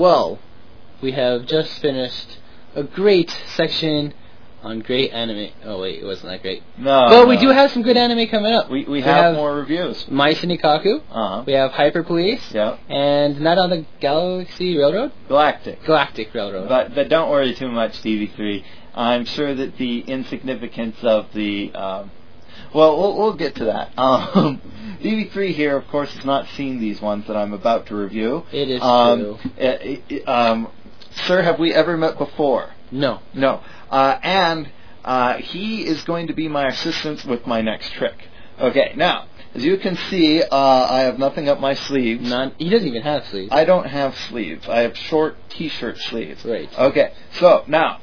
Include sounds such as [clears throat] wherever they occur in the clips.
Well, we have just finished a great section on great anime. Oh wait, it wasn't that great. No. but we do have some good anime coming up. We, we we have, have- more reviews. Maison Ikkoku. Uh huh. We have Hyper Police. Yeah. And not on the Galaxy Railroad? Galactic. Galactic Railroad. But but don't worry too much, TV3. I'm sure that the insignificance of the um, well, we'll we'll get to that. Um, [laughs] DV3 here, of course, has not seen these ones that I'm about to review. it is Um, true. eh, eh, um, sir, have we ever met before? No. No. Uh, and uh, he is going to be my assistant with my next trick. Okay, now, as you can see, uh, I have nothing up my sleeves. None. He doesn't even have sleeves. I don't have sleeves. I have short t-shirt sleeves. Right. Okay, so now,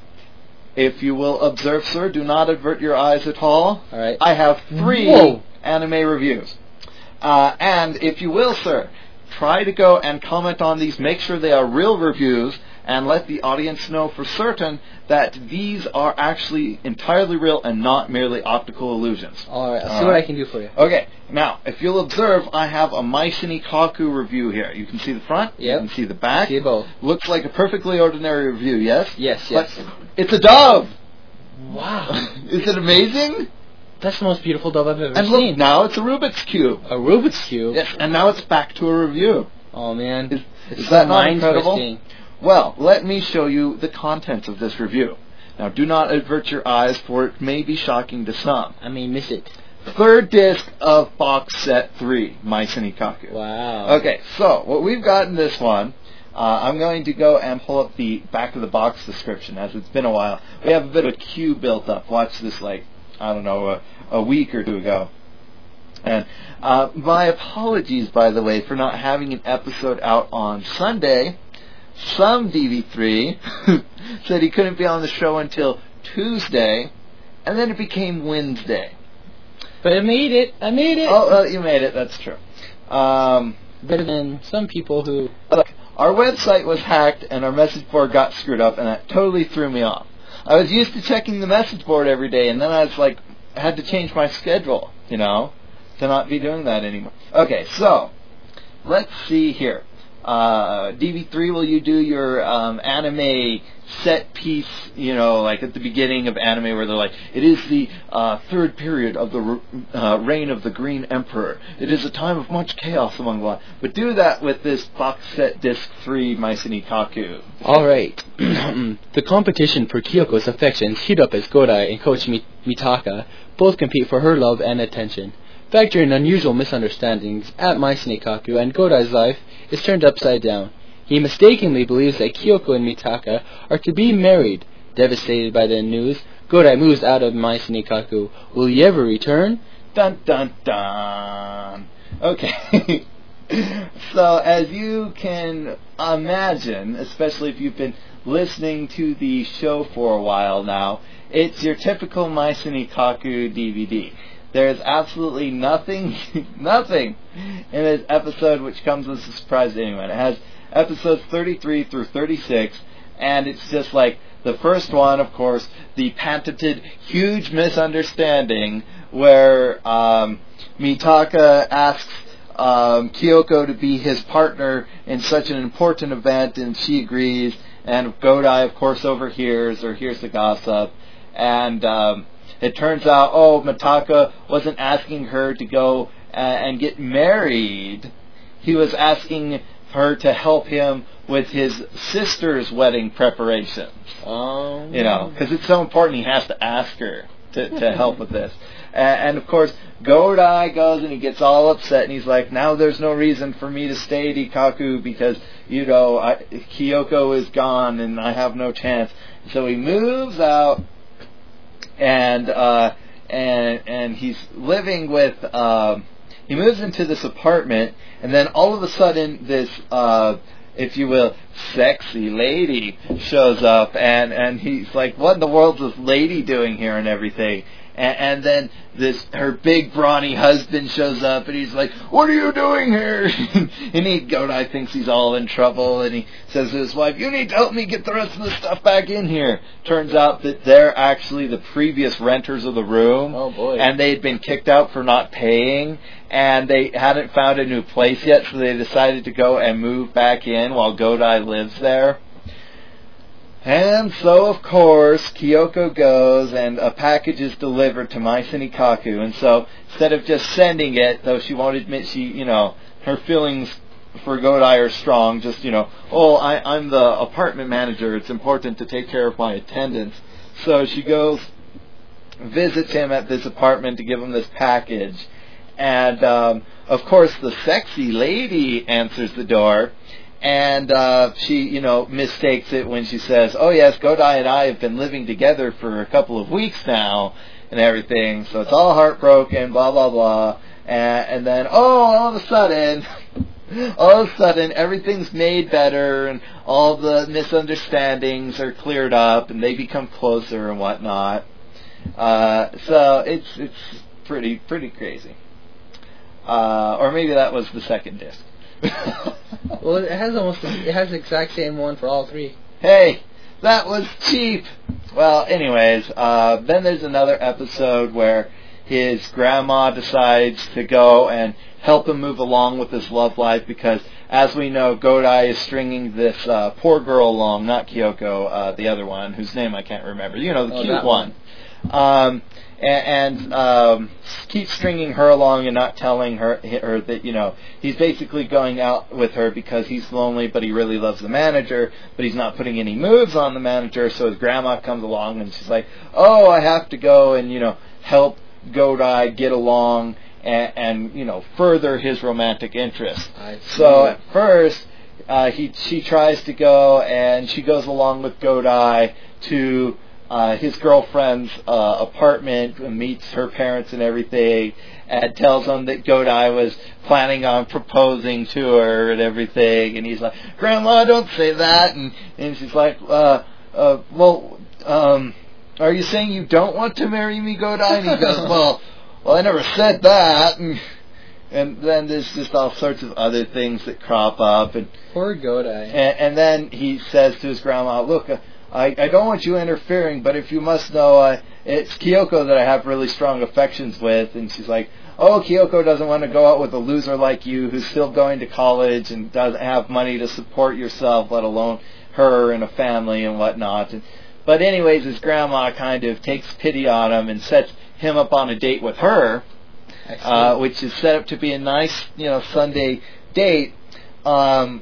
if you will observe, sir, do not avert your eyes at all. All right. I have three Whoa. anime reviews. Uh, and if you will, sir, try to go and comment on these. Make sure they are real reviews and let the audience know for certain that these are actually entirely real and not merely optical illusions. All right. I'll see what. I can do for you. Okay, now, if you'll observe, I have a Maison Ikkoku review here. You can see the front, Yep. you can see the back. See both. Looks like a perfectly ordinary review, yes? Yes. Yes. But it's a dove! wow. [laughs] Is it amazing? That's the most beautiful dove I've ever And seen. look, now it's a Rubik's Cube. A Rubik's cube. Yes, and now it's back to a review. Oh man. Is, is that not incredible? mind-twisting. Well, let me show you the contents of this review. Now, do not avert your eyes, for it may be shocking to some. I may miss it. Third disc of box set 3, Maison Ikkoku. Wow. Okay, so what we've got in this one, uh, I'm going to go and pull up the back of the box description as it's been a while. We have a bit of a queue built up. Watch this, like, I don't know, a, a week or two ago. And uh, my apologies, by the way, for not having an episode out on Sunday. Some DV3 [laughs] said he couldn't be on the show until Tuesday, and then it became Wednesday. But I made it. I made it. Oh, well, you made it. That's true. Um, Better than some people who. Look, our website was hacked and our message board got screwed up, and that totally threw me off. I was used to checking the message board every day, and then I was like, I had to change my schedule, you know, to not be doing that anymore. Okay, so let's see here. Uh, DV3, will you do your um, anime set piece, you know, like at the beginning of anime where they're like, it is the uh, third period of the uh, reign of the Green Emperor. It is a time of much chaos among the lot. But do that with this box set disc 3 Maison Ikkoku. All right. [clears throat] the competition for Kyoko's affections heat up as Godai and Coach Mi- Mitaka both compete for her love and attention. Factor in unusual misunderstandings at My and Godai's life is turned upside down. He mistakenly believes that Kyoko and Mitaka are to be married. Devastated by the news, Godai moves out of My. Will he ever return? Dun dun dun. Okay. [laughs] so as you can imagine, especially if you've been listening to the show for a while now, it's your typical Ikkoku DVD. There's absolutely nothing, [laughs] nothing in this episode which comes as a surprise to anyone. It has episodes 33 through 36, and it's just like the first one, of course, the patented huge misunderstanding where um, Mitaka asks um, Kyoko to be his partner in such an important event, and she agrees. And Godai, of course, overhears or hears the gossip, and um, it turns out, oh, Mitaka wasn't asking her to go uh, and get married. He was asking her to help him with his sister's wedding preparations. Um, You know, because it's so important, he has to ask her to, to [laughs] help with this. And, and of course, Godai goes and he gets all upset and he's like, now there's no reason for me to stay at Ikkoku because, you know, I, Kyoko is gone and I have no chance. So he moves out and, uh, and, and he's living with, um, he moves into this apartment and then all of a sudden this, uh, if you will, sexy lady shows up and, and he's like, what in the world's this lady doing here and everything? And, and then this her big brawny husband shows up, and he's like, "What are you doing here?" [laughs] and he Godai thinks he's all in trouble, and he says to his wife, "You need to help me get the rest of the stuff back in here." Turns out that they're actually the previous renters of the room, Oh boy. and they had been kicked out for not paying, and they hadn't found a new place yet, so they decided to go and move back in while Godai lives there. And so, of course, Kyoko goes and a package is delivered to Mai Kaku. And so, instead of just sending it, though she won't admit she, you know, her feelings for Godai are strong, just, you know, oh, I, I'm the apartment manager. It's important to take care of my attendance. So she goes, visits him at this apartment to give him this package. And, um, of course, the sexy lady answers the door and uh, she, you know, mistakes it when she says, "Oh yes, Godai and I have been living together for a couple of weeks now, and everything." So it's all heartbroken, blah blah blah, and, and then oh, all of a sudden, [laughs] all of a sudden, everything's made better, and all the misunderstandings are cleared up, and they become closer and whatnot. Uh, so it's it's pretty pretty crazy. Uh, or maybe that was the second disc. [laughs] well, it has almost it has the exact same one for all three. hey, that was cheap. Well, anyways, uh, then there's another episode where his grandma decides to go and help him move along with his love life because, as we know, Godai is stringing this uh, poor girl along, not Kyoko, uh, the other one, whose name I can't remember. You know, the Oh, cute that one. Um, and, and um, keeps stringing her along and not telling her her that you know he's basically going out with her because he's lonely, but he really loves the manager, but he's not putting any moves on the manager. So his grandma comes along and she's like, "Oh, I have to go and you know help Godai get along and, and you know further his romantic interest." So at first, uh, he she tries to go, and she goes along with Godai to uh, his girlfriend's uh, apartment, and meets her parents and everything, and tells them that Godai was planning on proposing to her and everything, and he's like, "Grandma, don't say that," and and she's like, uh, uh, "Well, um, are you saying you don't want to marry me, Godai?" And he goes, [laughs] "Well, well, I never said that." And, and then there's just all sorts of other things that crop up, and Poor Godai. and, and then he says to his grandma, "Look, uh, I I don't want you interfering, but if you must know, uh, it's Kyoko that I have really strong affections with." And she's like, "Oh, Kyoko doesn't want to go out with a loser like you, who's still going to college and doesn't have money to support yourself, let alone her and a family and whatnot." And, but anyways, his grandma kind of takes pity on him and sets him up on a date with her uh, which is set up to be a nice, you know, Sunday date. Um,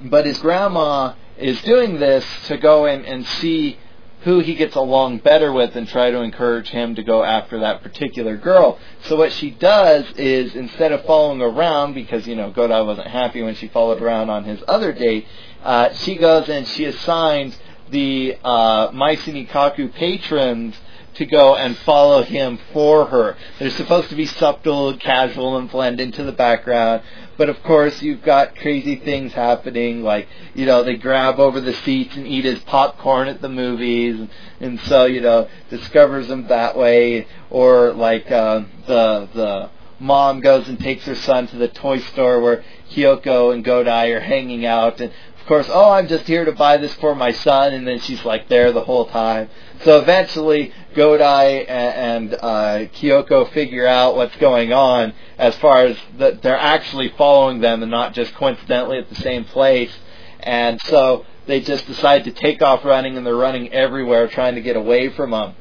but his grandma is doing this to go in and see who he gets along better with and try to encourage him to go after that particular girl. So what she does is instead of following around, because, you know, Godai wasn't happy when she followed around on his other date, uh, she goes and she assigns the uh, Maison Ikkoku patrons to go and follow him for her. They're supposed to be subtle, casual, and blend into the background. But of course, you've got crazy things happening, like you know they grab over the seats and eat his popcorn at the movies, and, and so you know discovers them that way. Or like uh, the the mom goes and takes her son to the toy store where Kyoko and Godai are hanging out, and of course, oh, I'm just here to buy this for my son, and then she's like there the whole time. So eventually, Godai and, and uh, Kyoko figure out what's going on as far as that they're actually following them and not just coincidentally at the same place. And so they just decide to take off running, and they're running everywhere trying to get away from them.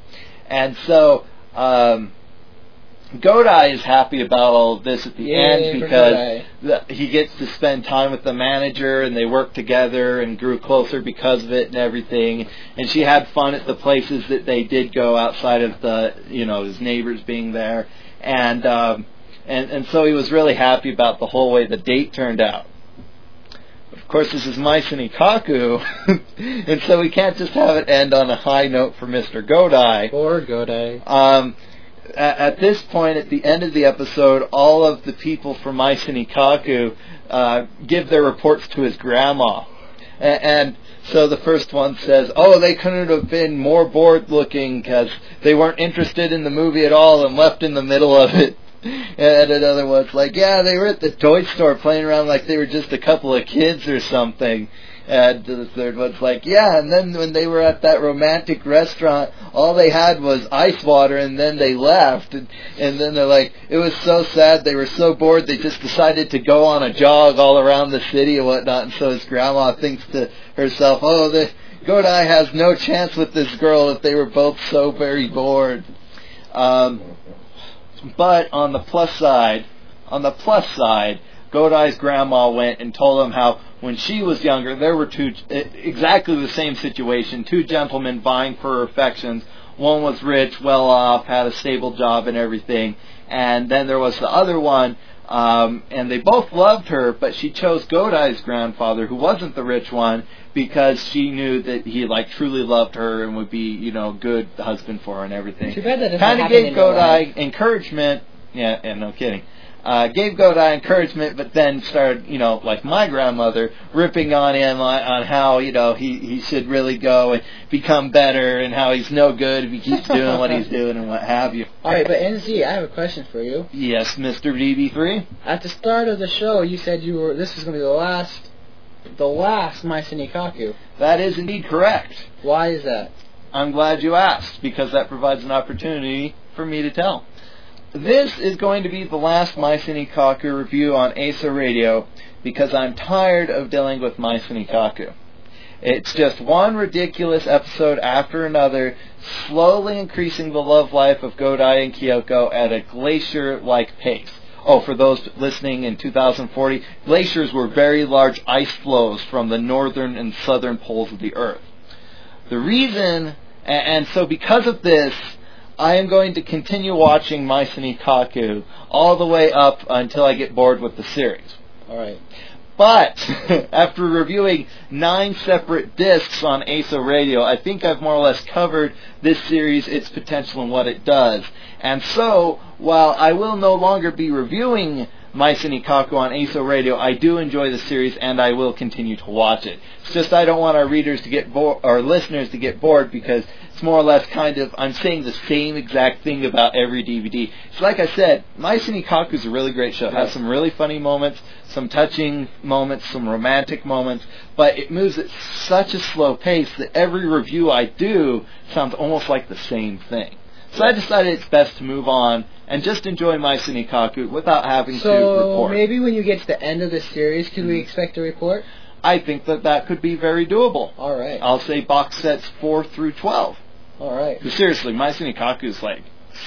And so um, Godai is happy about all of this at the Yay end because the, he gets to spend time with the manager and they work together and grew closer because of it and everything. And she had fun at the places that they did go outside of the, you know, his neighbors being there. And, um, and, and so he was really happy about the whole way the date turned out. Of course, this is Maison Ikkoku, [laughs] and so we can't just have it end on a high note for Mr. Godai. Or Godai. Um, at, this point, at the end of the episode, all of the people from Ikkoku uh, give their reports to his grandma. And, and so the first one says, "Oh, they couldn't have been more bored looking because they weren't interested in the movie at all and left in the middle of it." [laughs] And another one's like, "Yeah, they were at the toy store playing around like they were just a couple of kids or something." And the third one's like, yeah, and then when they were at that romantic restaurant, all they had was ice water, and then they left. And, and then they're like, it was so sad. They were so bored, they just decided to go on a jog all around the city and whatnot. And so his grandma thinks to herself, oh, the Godai has no chance with this girl if they were both so very bored. Um, but on the plus side, on the plus side, Godai's grandma went and told him how when she was younger, there were two exactly the same situation. Two gentlemen vying for her affections. One was rich, well off, had a stable job and everything, and then there was the other one. Um, and they both loved her, but she chose Godai's grandfather, who wasn't the rich one, because she knew that he like truly loved her and would be, you know, a good husband for her and everything. Too bad that doesn't Kind of gave in real life. Godai encouragement. Yeah, and no kidding uh, gave Godai encouragement, but then started, you know, like my grandmother, ripping on him on, on how, you know, he, he should really go and become better and how he's no good if he keeps doing what he's doing and what have you. Alright, but NZ, I have a question for you. Yes, Mr. DB3? At the start of the show, you said you were this was going to be the last, the last Maison Ikkoku. That is indeed correct. Why is that? I'm glad you asked, because that provides an opportunity for me to tell. This is going to be the last Maison Ikkoku review on ASA Radio because I'm tired of dealing with Maison Ikkoku. It's just one ridiculous episode after another, slowly increasing the love life of Godai and Kyoko at a glacier-like pace. Oh, for those listening in 2040, glaciers were very large ice flows from the northern and southern poles of the Earth. The reason, and so because of this, I am going to continue watching Maison Ikkoku all the way up until I get bored with the series. Alright. But [laughs] after reviewing nine separate discs on ASO Radio, I think I've more or less covered this series, its potential, and what it does. And so, while I will no longer be reviewing Maison Ikkoku on ASO Radio, I do enjoy the series and I will continue to watch it. It's just I don't want our readers to get bored, or listeners to get bored because it's more or less kind of, I'm saying the same exact thing about every DVD. It's like I said, Maison Ikkoku is a really great show. It has some really funny moments, some touching moments, some romantic moments, but it moves at such a slow pace that every review I do sounds almost like the same thing. So I decided it's best to move on and just enjoy my Kaku without having to report. So maybe when you get to the end of the series, can we expect a report? I think that that could be very doable. Alright. I'll say box sets 4 through 12. Alright. But seriously, my Kaku is like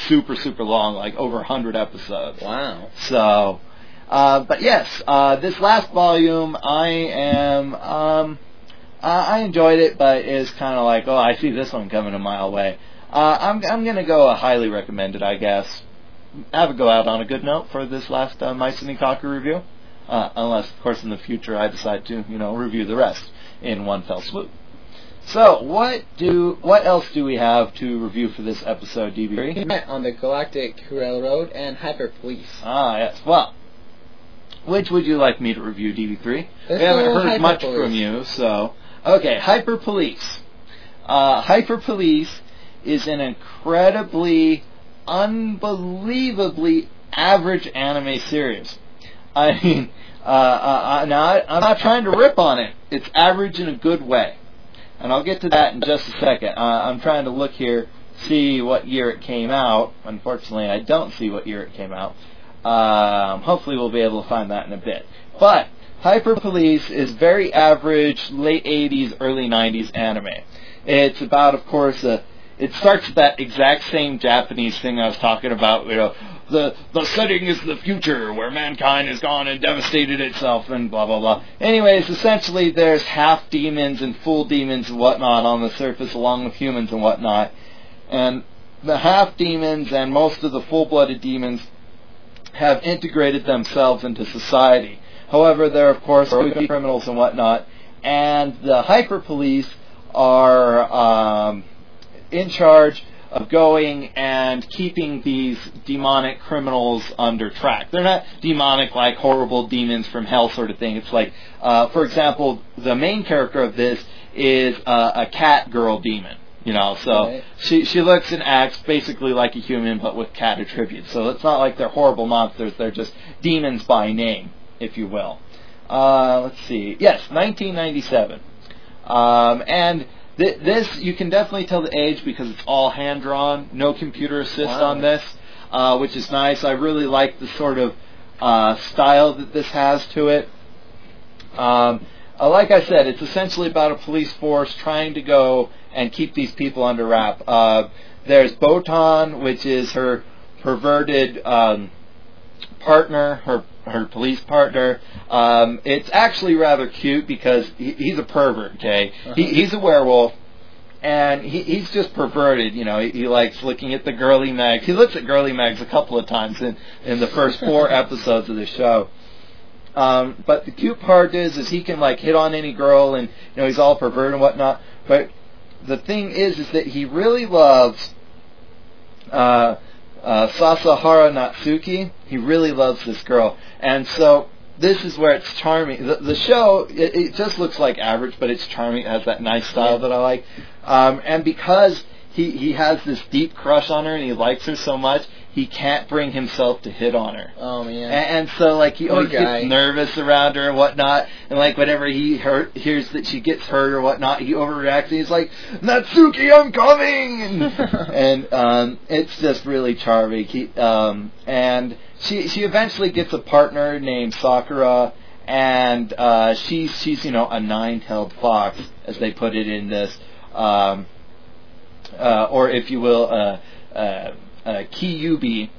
super, super long, like over 100 episodes. Wow. So, uh, but yes, uh, this last volume, I am, um, uh, I enjoyed it, but it's kind of like, oh, I see this one coming a mile away. Uh, I'm, I'm gonna go a highly recommended, I guess. Have a go out on a good note for this last uh, Ikkoku review. Uh, unless, of course, in the future I decide to, you know, review the rest in one fell swoop. So, what do, what else do we have to review for this episode, DB3? On the Galactic Railroad and Hyper Police. Ah, yes. Well, which would you like me to review, DB3? Let's we haven't heard Hyper much Police. from you, so okay. Hyper Police. Uh, Hyper Police is an incredibly, unbelievably average anime series. I mean, uh, uh, uh, now I, I'm not trying to rip on it. It's average in a good way, and I'll get to that in just a second. Uh, I'm trying to look here, see what year it came out. Unfortunately, I don't see what year it came out. Um, hopefully, we'll be able to find that in a bit. But Hyper Police is very average, late 80s, early 90s anime. It's about, of course, a it starts with that exact same Japanese thing I was talking about. You know, the the setting is the future where mankind has gone and devastated itself and blah blah blah. Anyways, essentially, there's half demons and full demons and whatnot on the surface, along with humans and whatnot. And the half demons and most of the full-blooded demons have integrated themselves into society. However, there of course are criminals and whatnot, and the hyper police are um, in charge of going and keeping these demonic criminals under track. They're not demonic like horrible demons from hell sort of thing. It's like, uh, for example, the main character of this is uh, a cat girl demon. You know, so Right. she she looks and acts basically like a human, but with cat attributes. So it's not like they're horrible monsters; they're just demons by name, if you will. Uh, let's see. Yes, 1997. Um, and th- this you can definitely tell the age because it's all hand drawn, no computer assist Wow. on this, uh, which is nice. I really like the sort of uh, style that this has to it. Um, uh, like I said, it's essentially about a police force trying to go and keep these people under wrap. Uh, there's Botan, which is her perverted um, partner, her her police partner. Um, it's actually rather cute because he, he's a pervert. Okay, he, Uh-huh. he's a werewolf. And he, he's just perverted, you know. He, he likes looking at the girly mags. He looks at girly mags a couple of times in, in the first four [laughs] episodes of the show. Um, but the cute part is, is he can like hit on any girl, and you know he's all perverted and whatnot. But the thing is, is that he really loves uh, uh, Sasahara Natsuki. He really loves this girl, and so this is where it's charming. The, the show it, it just looks like average, but it's charming. It has that nice style that I like, um, and because he he has this deep crush on her and he likes her so much, he can't bring himself to hit on her. Oh man. And, and so, like, he always gets nervous around her and whatnot. And, like, whenever he hurt, hears that she gets hurt or whatnot, he overreacts and he's like, Natsuki, I'm coming! And, [laughs] and um, it's just really charming. He, um, and she, she eventually gets a partner named Sakura. And uh, she's, she's, you know, a nine-tailed fox, as they put it in this. Um, uh, or, if you will, uh, uh, Kyubi.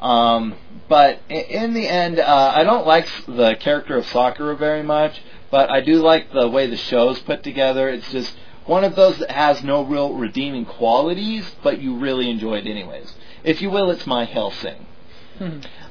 Um, but in the end, uh, I don't like the character of Sakura very much, but I do like the way the show's put together. It's just one of those that has no real redeeming qualities, but you really enjoy it anyways. If you will, it's my Helsing.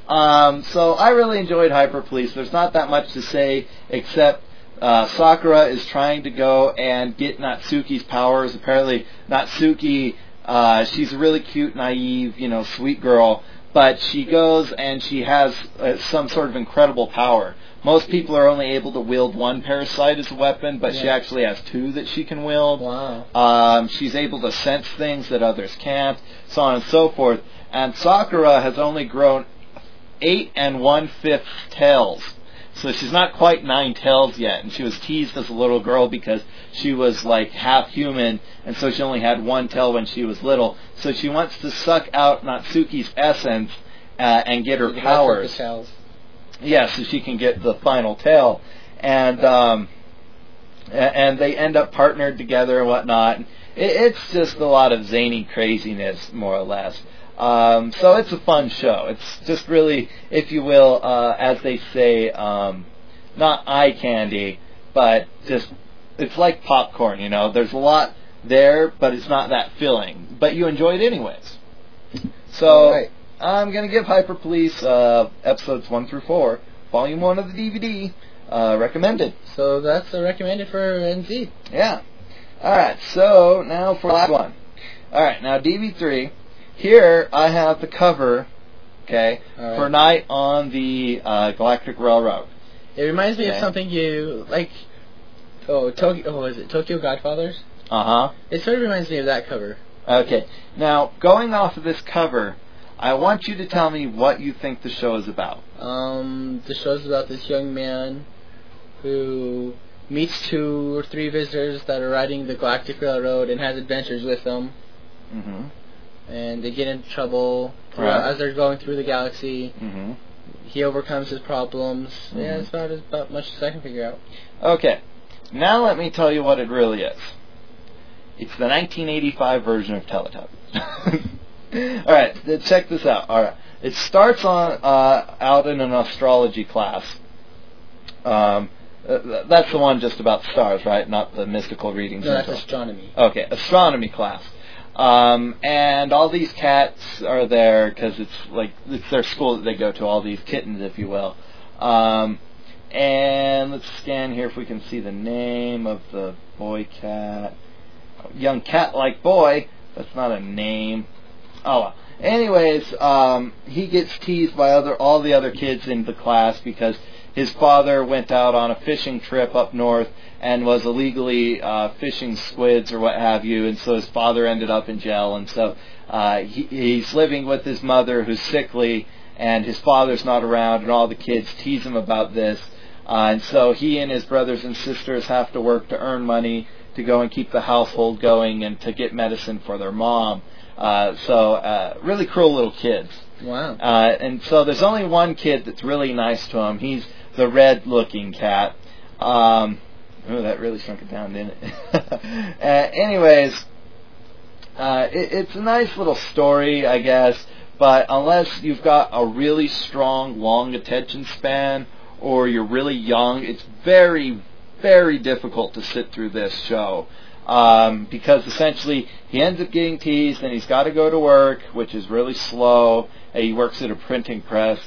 Um, so I really enjoyed Hyper Police. There's not that much to say except uh, Sakura is trying to go and get Natsuki's powers. Apparently, Natsuki, uh, she's a really cute, naive, you know, sweet girl, but she goes and she has uh, some sort of incredible power. Most people are only able to wield one parasite as a weapon, but she actually has two that she can wield. wow. Um, she's able to sense things that others can't, so on and so forth. And Sakura has only grown eight and one fifth tails. So she's not quite nine tails yet, and she was teased as a little girl because she was like half human, and so she only had one tail when she was little. So she wants to suck out Natsuki's essence uh, and get her powers. tails. Yeah, so she can get the final tail, and um, and they end up partnered together and whatnot. It, it's just a lot of zany craziness, more or less. Um, so it's a fun show. It's just really, if you will, uh, as they say, um, not eye candy, but just it's like popcorn. You know, there's a lot there, but it's not that filling. But you enjoy it anyways. So. Right. I'm gonna give Hyper Police uh, episodes one through four, volume one of the DVD, uh, recommended. So that's uh, recommended for NZ. Yeah. All right. So now for last one. All right. Now DV3. Here I have the cover. Okay. Right. For Night on the uh, Galactic Railroad. It reminds me Okay. of something you like. Oh, Tokyo. Oh, is it Tokyo Godfathers? Uh huh. It sort of reminds me of that cover. Okay. Now going off of this cover, I want you to tell me what you think the show is about. Um, the show is about this young man who meets two or three visitors that are riding the Galactic Railroad and has adventures with them, Mm-hmm. And they get into trouble throughout- Right. as they're going through the galaxy. Mm-hmm. He overcomes his problems. Yeah, Mhm. that's about as about much as I can figure out. Okay, now let me tell you what it really is. It's the 1985 version of Teletubbies. [laughs] All right, check this out. All right, it starts on uh, out in an astrology class. Um, uh, that's the one just about stars, right? Not the mystical readings. No, that's stuff. astronomy. Okay, astronomy class. Um, and all these cats are there because it's like it's their school that they go to. All these kittens, if you will. Um, and let's scan here if we can see the name of the boy cat. Young cat-like boy. That's not a name. Oh well. Anyways, um, he gets teased by other all the other kids in the class because his father went out on a fishing trip up north and was illegally uh, fishing squids or what have you, and so his father ended up in jail, and so uh, he, he's living with his mother who's sickly, and his father's not around, and all the kids tease him about this, uh, and so he and his brothers and sisters have to work to earn money to go and keep the household going and to get medicine for their mom. Uh, so uh, really cruel little kids. Wow. Uh, and so there's only one kid that's really nice to him. He's the red-looking cat. Um, oh, that really shrunk it down, didn't it? [laughs] uh, anyways, uh, it, it's a nice little story, I guess. But unless you've got a really strong, long attention span, or you're really young, it's very, very difficult to sit through this show. Um, because essentially he ends up getting teased and he's got to go to work, which is really slow. He works at a printing press.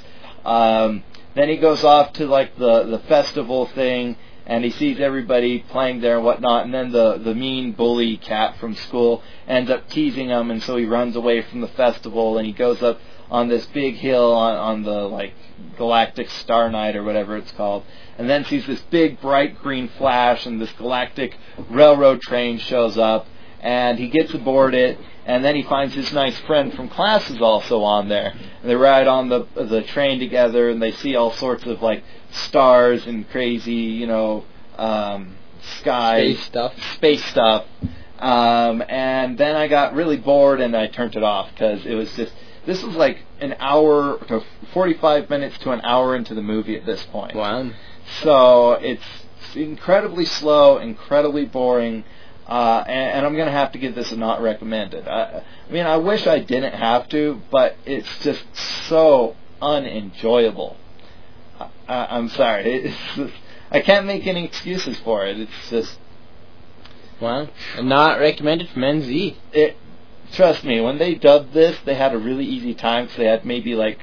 Um, then he goes off to like the the festival thing, and he sees everybody playing there and whatnot. And then the the mean bully cat from school ends up teasing him, and so he runs away from the festival and he goes up on this big hill on on the like galactic star night or whatever it's called and then sees this big bright green flash and this galactic railroad train shows up and he gets aboard it and then he finds his nice friend from class is also on there and they ride on the the train together and they see all sorts of like stars and crazy you know um skies Space stuff. space stuff um and then i got really bored and i turned it off because it was just this was like an hour to 45 minutes to an hour into the movie at this point Wow. so it's incredibly slow, incredibly boring, uh, and, and I'm going to have to give this a not recommended. I, I mean, I wish I didn't have to, but it's just so unenjoyable. I, I, I'm sorry. [laughs] It's just, I can't make any excuses for it. It's just. And not recommended from NZ. it. Trust me, when they dubbed this, they had a really easy time because they had maybe like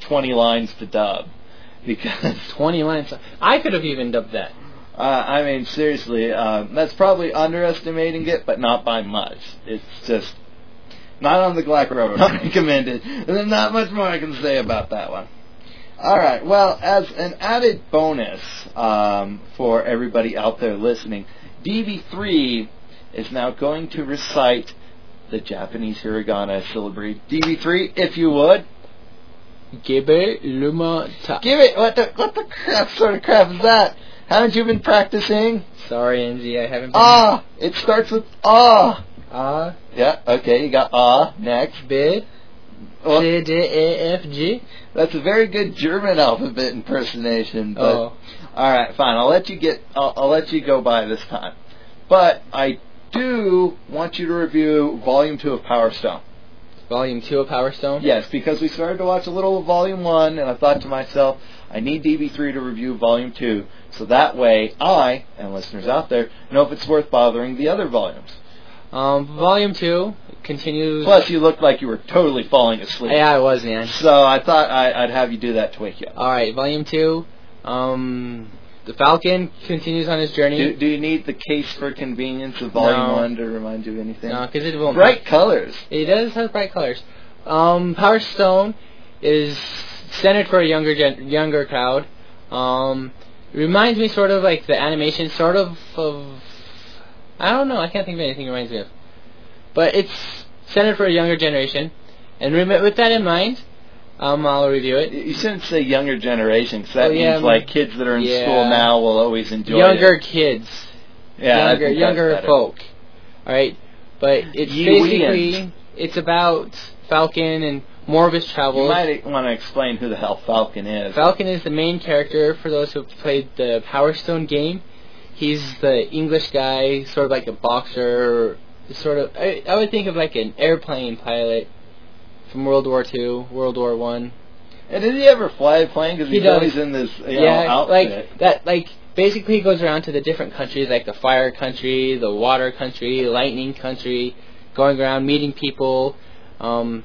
20 lines to dub. [laughs] Because 20 lines. I could have even dubbed that. Uh, I mean, seriously, uh, that's probably underestimating it, but not by much. It's just not on the Black Road. Not [laughs] recommended. There's not much more I can say about that one. All right. Well, as an added bonus um, for everybody out there listening, DB3 is now going to recite the Japanese hiragana syllabary. DB3, if you would, Luma Ta. give it. What the what the crap sort of crap is that? Haven't you been practicing? Sorry, NZ, I haven't been. Ah, it starts with ah. A, Yeah, okay, you got ah next. B, Well, C, D, F, G. that's a very good German alphabet impersonation. But Oh. all right, fine. I'll let you get. I'll, I'll let you go by this time. But I do want you to review Volume Two of Power Stone. Volume 2 of Power Stone. Yes, because we started to watch a little of Volume One, and I thought to myself, I need DB3 to review Volume Two, so that way I and listeners out there know if it's worth bothering the other volumes. Um, volume 2 continues. Plus, you looked like you were totally falling asleep. Yeah, I was, man. So I thought I, I'd have you do that to wake you up. Alright, Volume 2. Um, the Falcon continues on his journey. Do, do you need the case for convenience of Volume No. 1 to remind you of anything? No, because it won't. Bright colors. It does have bright colors. Um, Power Stone is centered for a younger gen- younger crowd. Um, reminds me sort of like the animation, sort of of. I don't know. I can't think of anything it reminds me of. But it's centered for a younger generation, and rem- with that in mind, um, I'll review it. You shouldn't say younger generation, 'cause that Oh, yeah, means like kids that are in yeah. school now will always enjoy it Younger it. kids, Yeah, younger younger folk. All right, but it's basically it's about Falcon and more of his You travels. might want to explain who the hell Falcon is. Falcon is the main character for those who have played the Power Stone game. He's the English guy, sort of like a boxer, sort of. I, I would think of like an airplane pilot from World War Two, World War One. and did he ever fly a plane? Because He he's does. always in this you know, yeah, outfit. like that. Like basically, he goes around to the different countries, like the fire country, the water country, lightning country, going around meeting people. Um,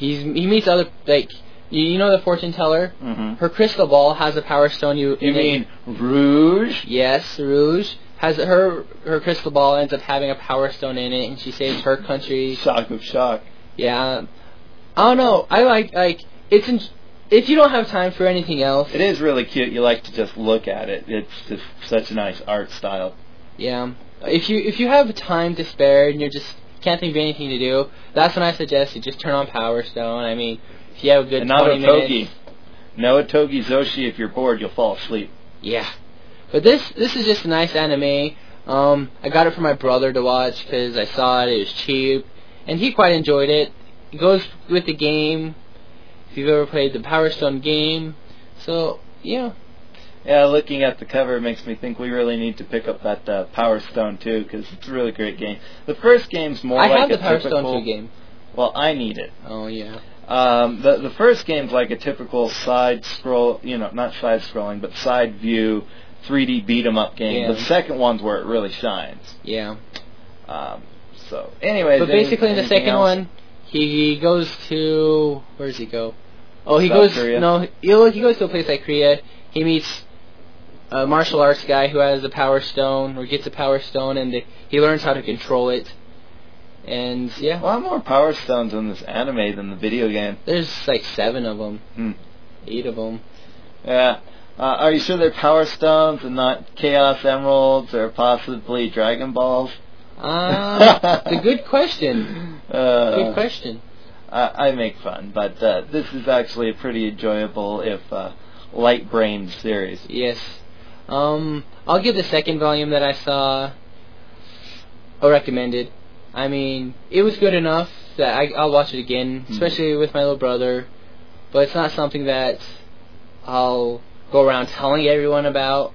he's he meets other like You, you know the fortune teller? Mm-hmm. Her crystal ball has a power stone. You You in it- mean Rouge? Yes, Rouge has her her crystal ball ends up having a power stone in it, and she saves her country. Shock of shock. Yeah, I don't know. I like like it's in, if you don't have time for anything else. It is really cute. You like to just look at it. It's just such a nice art style. Yeah, if you if you have time to spare and you're just can't think of anything to do, that's when I suggest you just turn on Power Stone. I mean, if you have a good and not 20 Otogi. minutes. No Otogi Zoshi. If you're bored, you'll fall asleep. Yeah, but this this is just a nice anime. Um, I got it for my brother to watch because I saw it. It was cheap, and he quite enjoyed it. It goes with the game. If you've ever played the Power Stone game, so yeah, Yeah, looking at the cover makes me think we really need to pick up that uh, Power Stone too, because it's a really great game. The first game's more I like have a the Power typical. Stone 2 game. Well, I need it. Oh yeah, Um, the the first game's like a typical side scroll, you know, not side scrolling, but side view, 3D beat 'em up game. Yeah. The second one's where it really shines. yeah. Um, so, anyways, But basically, in the second else? one, he goes to where does he go? Oh, he South goes Korea? no, he, he goes to a place like Korea. He meets a martial arts guy who has a power stone or gets a power stone, and he learns how to control it. And yeah, a lot more Power Stones in this anime than the video game. there's like seven of them, Hmm. eight of them. Yeah. Uh, are you sure they're Power Stones and not Chaos Emeralds or possibly Dragon Balls? [laughs] Ah, a good question. Uh, Good question. I, I make fun, but uh, this is actually a pretty enjoyable, if uh, light brained series. Yes. Um, I'll give the second volume that I saw a recommended. I mean, it was good enough that I, I'll watch it again, Hmm. especially with my little brother. But it's not something that I'll go around telling everyone about.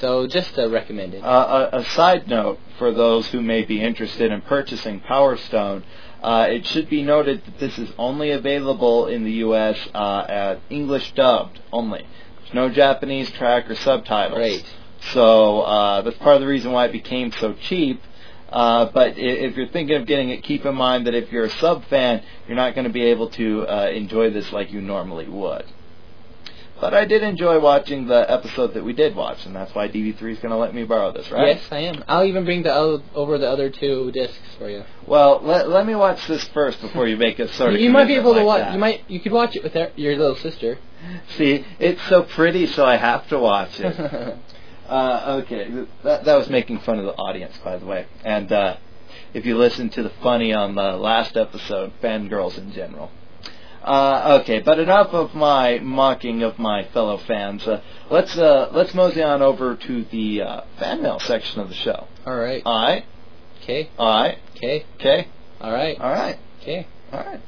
So just a recommended. Uh, a, a side note for those who may be interested in purchasing Power Stone, uh, it should be noted that this is only available in the U.S. Uh, at English dubbed only. No Japanese track or subtitles. Right. So uh, that's part of the reason why it became so cheap. Uh, but if you're thinking of getting it, keep in mind that if you're a sub fan, you're not going to be able to uh, enjoy this like you normally would. But I did enjoy watching the episode that we did watch, and that's why DV3 is going to let me borrow this, right? Yes, I am. I'll even bring the o- over the other two discs for you. Well, let, let me watch this first before you make a sort of. you might be able to watch. that. You might. You could watch it with your little sister. [laughs] See, it's so pretty, so I have to watch it. [laughs] Uh, okay, that, that was making fun of the audience, by the way. And uh, if you listen to the funny on the last episode, fangirls in general. Uh, okay, but enough of my mocking of my fellow fans. Uh, let's uh, let's mosey on over to the uh, fan mail section of the show. All right. Okay. all right, Okay. okay, All right. all right, Okay. all right.